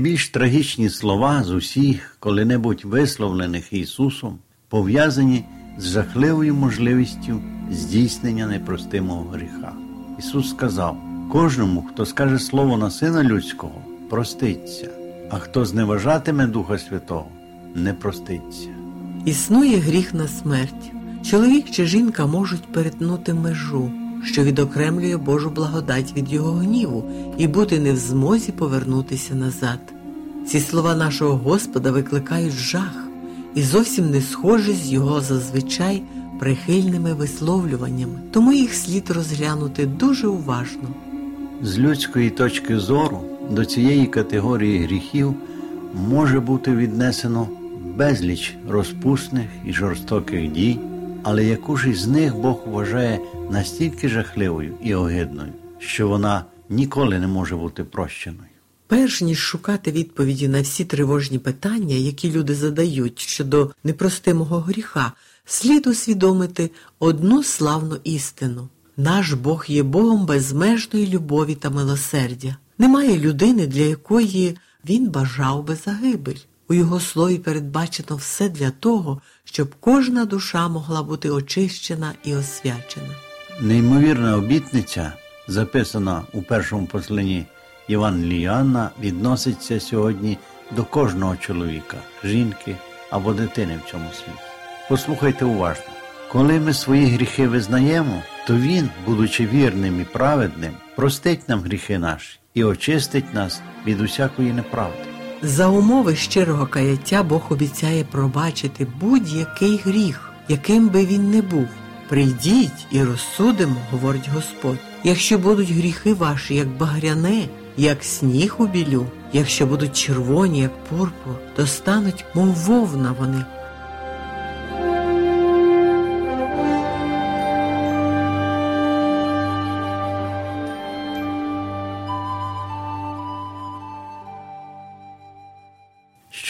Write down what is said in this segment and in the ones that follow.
Найбільш трагічні слова з усіх, коли-небудь висловлених Ісусом, пов'язані з жахливою можливістю здійснення непростимого гріха. Ісус сказав: кожному, хто скаже слово на Сина Людського, проститься, а хто зневажатиме Духа Святого, не проститься. Існує гріх на смерть. Чоловік чи жінка можуть перетнути межу, що відокремлює Божу благодать від його гніву і бути не в змозі повернутися назад. Ці слова нашого Господа викликають жах і зовсім не схожі з його зазвичай прихильними висловлюваннями, тому їх слід розглянути дуже уважно. З людської точки зору до цієї категорії гріхів може бути віднесено безліч розпусних і жорстоких дій, але яку ж із них Бог вважає настільки жахливою і огидною, що вона ніколи не може бути прощеною. Перш ніж шукати відповіді на всі тривожні питання, які люди задають щодо непростимого гріха, слід усвідомити одну славну істину. Наш Бог є Богом безмежної любові та милосердя. Немає людини, для якої він бажав би загибель. У його слові передбачено все для того, щоб кожна душа могла бути очищена і освячена. Неймовірна обітниця, записана у першому посланні Євангелія відноситься сьогодні до кожного чоловіка, жінки або дитини в цьому світі. Послухайте уважно, коли ми свої гріхи визнаємо, то Він, будучи вірним і праведним, простить нам гріхи наші і очистить нас від усякої неправди. За умови щирого каяття Бог обіцяє пробачити будь-який гріх, яким би він не був. Прийдіть і розсудимо, говорить Господь. Якщо будуть гріхи ваші, як багряне, як сніг у білю, якщо будуть червоні, як пурпур, то стануть, мов вовна вони.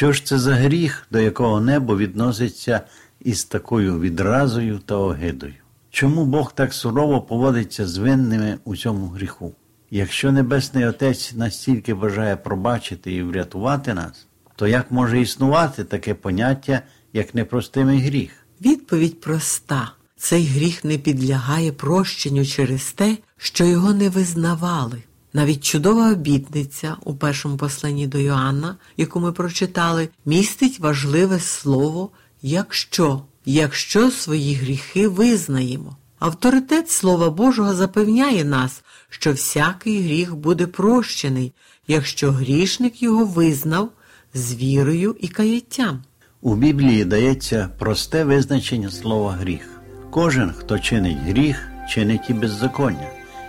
Що ж це за гріх, до якого небо відноситься із такою відразою та огидою? Чому Бог так сурово поводиться з винними у цьому гріху? Якщо Небесний Отець настільки бажає пробачити і врятувати нас, то як може існувати таке поняття, як непростимий гріх? Відповідь проста: цей гріх не підлягає прощенню через те, що його не визнавали. Навіть чудова обітниця у першому посланні до Йоанна, яку ми прочитали, містить важливе слово якщо, якщо свої гріхи визнаємо. Авторитет Слова Божого запевняє нас, що всякий гріх буде прощений, якщо грішник його визнав з вірою і каяттям. У Біблії дається просте визначення слова гріх. Кожен, хто чинить гріх, чинить і беззаконня,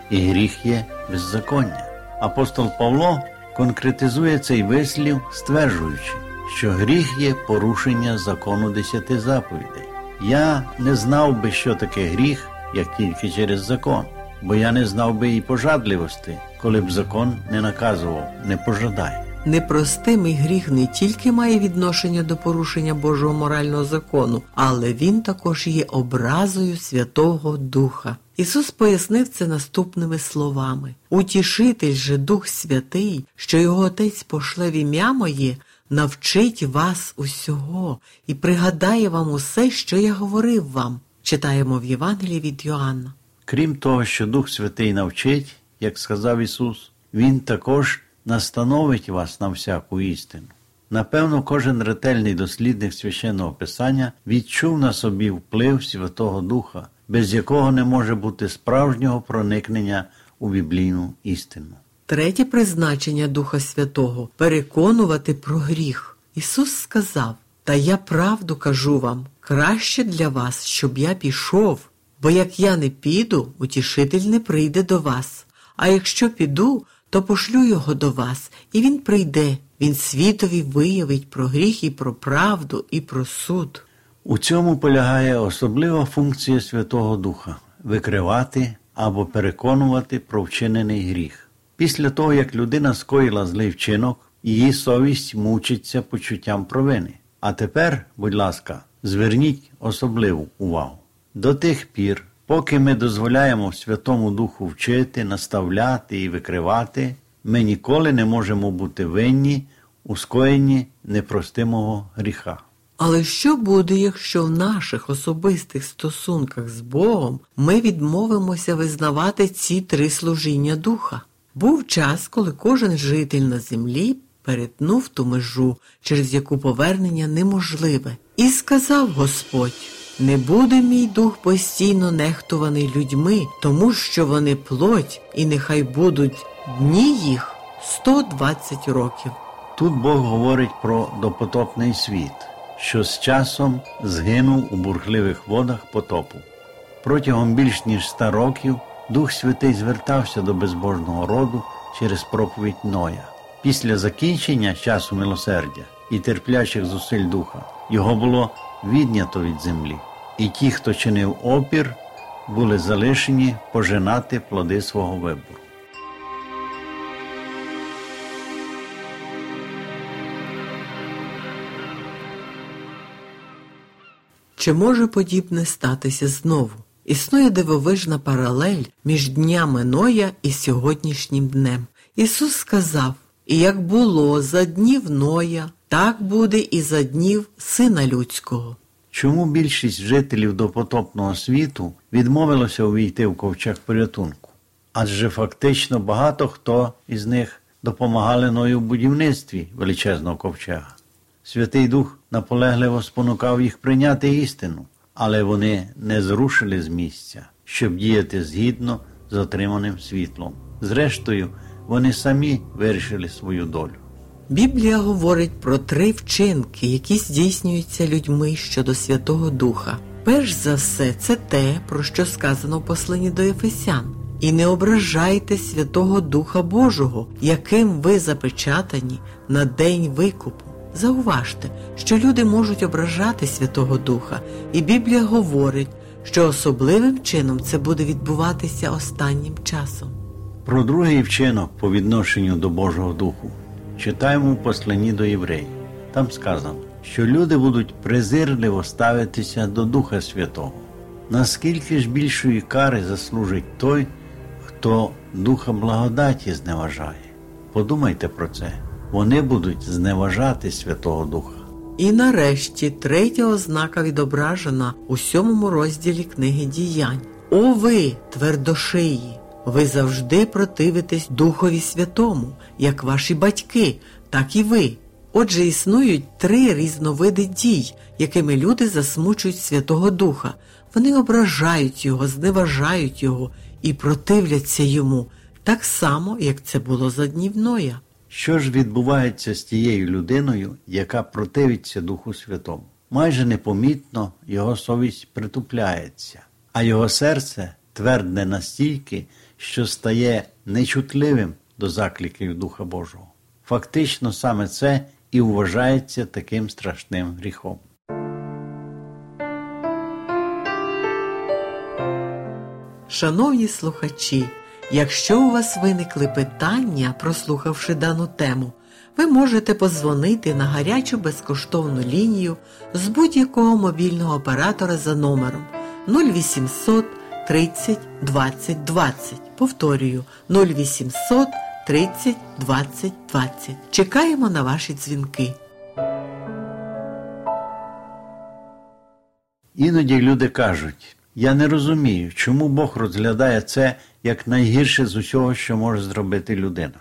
і гріх є беззаконня. Апостол Павло конкретизує цей вислів, стверджуючи, що гріх є порушення закону десяти заповідей. Я не знав би, що таке гріх, як тільки через закон, бо я не знав би і пожадливості, коли б закон не наказував, не пожадай. Непростимий гріх не тільки має відношення до порушення Божого морального закону, але він також є образою Святого Духа. Ісус пояснив це наступними словами: Утішитель же Дух Святий, що його Отець пошле в ім'я моє, навчить вас усього і пригадає вам усе, що я говорив вам. Читаємо в Євангелії від Йоанна. Крім того, що Дух Святий навчить, як сказав Ісус, Він також настановить вас на всяку істину. Напевно, кожен ретельний дослідник священного Писання відчув на собі вплив Святого Духа, без якого не може бути справжнього проникнення у біблійну істину. Третє призначення Духа Святого переконувати про гріх. Ісус сказав: Та я правду кажу вам, краще для вас, щоб я пішов, бо як я не піду, утішитель не прийде до вас. А якщо піду, то пошлю його до вас, і він прийде. Він світові виявить про гріх і про правду, і про суд. У цьому полягає особлива функція Святого Духа викривати або переконувати про вчинений гріх. Після того, як людина скоїла злий вчинок, її совість мучиться почуттям провини. А тепер, будь ласка, зверніть особливу увагу. До тих пір, поки ми дозволяємо Святому Духу вчити, наставляти і викривати, ми ніколи не можемо бути винні у скоєнні непростимого гріха. Але що буде, якщо в наших особистих стосунках з Богом ми відмовимося визнавати ці три служіння духа? Був час, коли кожен житель на землі перетнув ту межу, через яку повернення неможливе, і сказав Господь: не буде мій дух постійно нехтуваний людьми, тому що вони плоть, і нехай будуть дні їх 120 років. Тут Бог говорить про допотопний світ, що з часом згинув у бурхливих водах потопу. Протягом більш ніж ста років Дух Святий звертався до безбожного роду через проповідь Ноя. Після закінчення часу милосердя і терплячих зусиль духа його було віднято від землі, і ті, хто чинив опір, були залишені пожинати плоди свого вибору. Чи може подібне статися знову? Існує дивовижна паралель між днями Ноя і сьогоднішнім днем. Ісус сказав: І як було за днів Ноя, так буде і за днів Сина Людського. Чому більшість жителів допотопного світу відмовилося увійти в ковчег порятунку? Адже фактично багато хто із них допомагали Ною в будівництві величезного ковчега. Святий Дух наполегливо спонукав їх прийняти істину, але вони не зрушили з місця, щоб діяти згідно з отриманим світлом. Зрештою, вони самі вирішили свою долю. Біблія говорить про три вчинки, які здійснюються людьми щодо Святого Духа. Перш за все, це те, про що сказано в посланні до Ефесян. І не ображайте Святого Духа Божого, яким ви запечатані на день викупу. Зауважте, що люди можуть ображати Святого Духа, і Біблія говорить, що особливим чином це буде відбуватися останнім часом. Про другий вчинок по відношенню до Божого Духу читаємо в посланні до євреїв. Там сказано, що люди будуть презирливо ставитися до Духа Святого. Наскільки ж більшої кари заслужить той, хто Духа благодаті зневажає? Подумайте про це. Вони будуть зневажати Святого Духа. І нарешті третя ознака відображена у сьомому розділі книги діянь. О ви, твердошиї! Ви завжди противитесь Духові Святому, як ваші батьки, так і ви. Отже, існують три різновиди дій, якими люди засмучують Святого Духа. Вони ображають його, зневажають його і противляться йому, так само, як це було за днів Ноя. Що ж відбувається з тією людиною, яка противиться Духу Святому? Майже непомітно його совість притупляється, а його серце твердне настільки, що стає нечутливим до закликів Духа Божого. Фактично саме це і вважається таким страшним гріхом. Шановні слухачі, якщо у вас виникли питання, прослухавши дану тему, ви можете позвонити на гарячу безкоштовну лінію з будь-якого мобільного оператора за номером 0800 30 20 20. Повторюю 0800 30 20 20. Чекаємо на ваші дзвінки. Іноді люди кажуть, я не розумію, чому Бог розглядає це як найгірше з усього, що може зробити людина.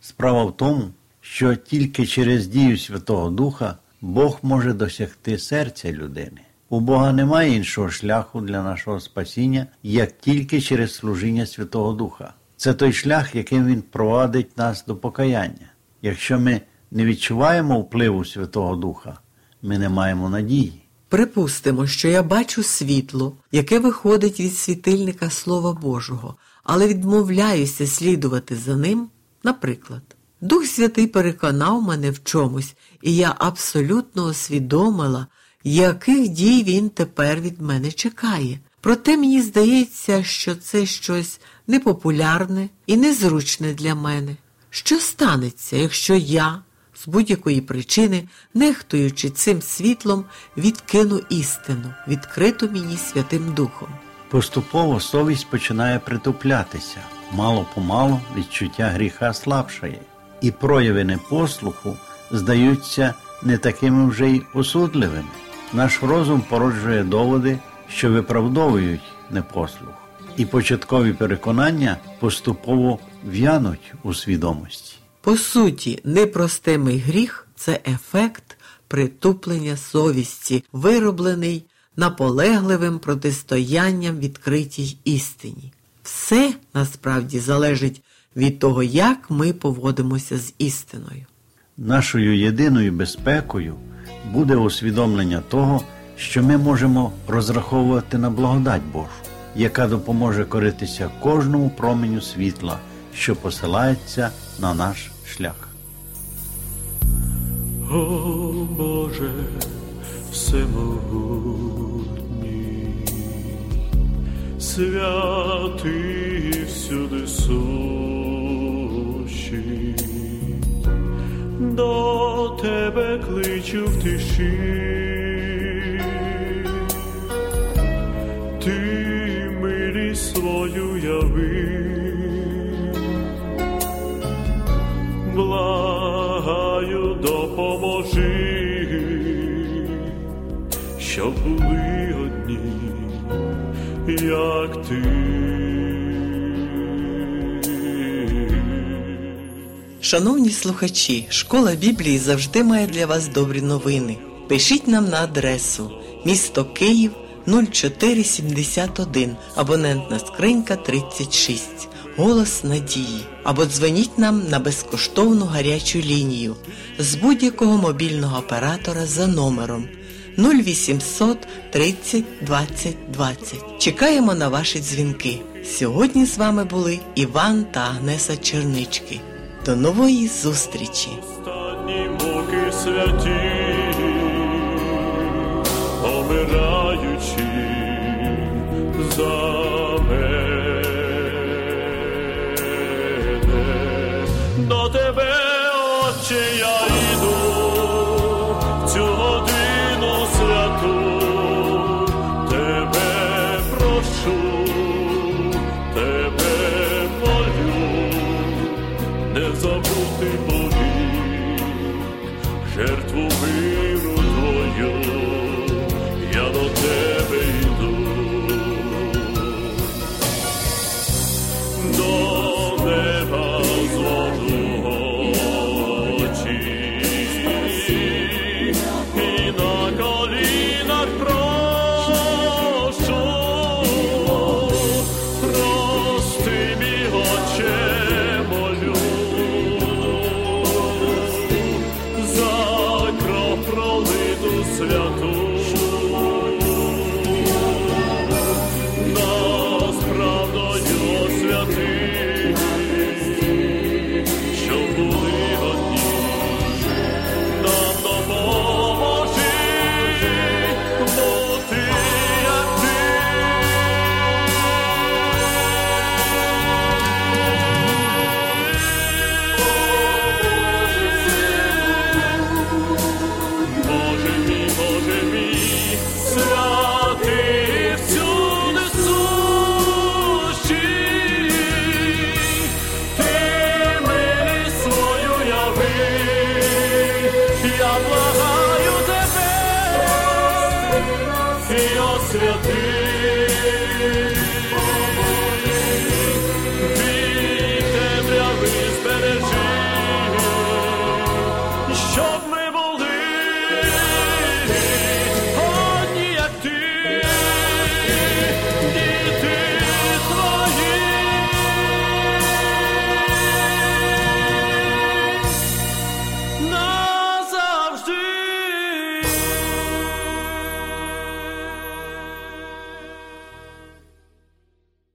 Справа в тому, що тільки через дію Святого Духа Бог може досягти серця людини. У Бога немає іншого шляху для нашого спасіння, як тільки через служіння Святого Духа. Це той шлях, яким Він провадить нас до покаяння. Якщо ми не відчуваємо впливу Святого Духа, ми не маємо надії. Припустимо, що я бачу світло, яке виходить від світильника Слова Божого, але відмовляюся слідувати за ним, наприклад. Дух Святий переконав мене в чомусь, і я абсолютно усвідомила, яких дій він тепер від мене чекає. Проте мені здається, що це щось непопулярне і незручне для мене. Що станеться, якщо я з будь-якої причини, нехтуючи цим світлом, відкину істину, відкриту мені Святим Духом. Поступово совість починає притуплятися, мало помалу відчуття гріха слабшає, і прояви непослуху здаються не такими вже й осудливими. Наш розум породжує доводи, що виправдовують непослух, і початкові переконання поступово в'януть у свідомості. По суті, непростимий гріх це ефект притуплення совісті, вироблений наполегливим протистоянням відкритій істині. Все насправді залежить від того, як ми поводимося з істиною. Нашою єдиною безпекою буде усвідомлення того, що ми можемо розраховувати на благодать Божу, яка допоможе коритися кожному променю світла, що посилається на наш шлях. О Боже, всемогутній, святий всюди сущий, до тебе кличу в тиші. Ти милість свою яви, благаю, щоб були одні, як ти. Шановні слухачі, школа Біблії завжди має для вас добрі новини. Пишіть нам на адресу місто Київ 0471, абонентна скринька 36, голос надії. Або дзвоніть нам на безкоштовну гарячу лінію з будь-якого мобільного оператора за номером 0800 30 20 20. Чекаємо на ваші дзвінки. Сьогодні з вами були Іван та Агнеса Чернички. До нової зустрічі! Останні муки святі, святу.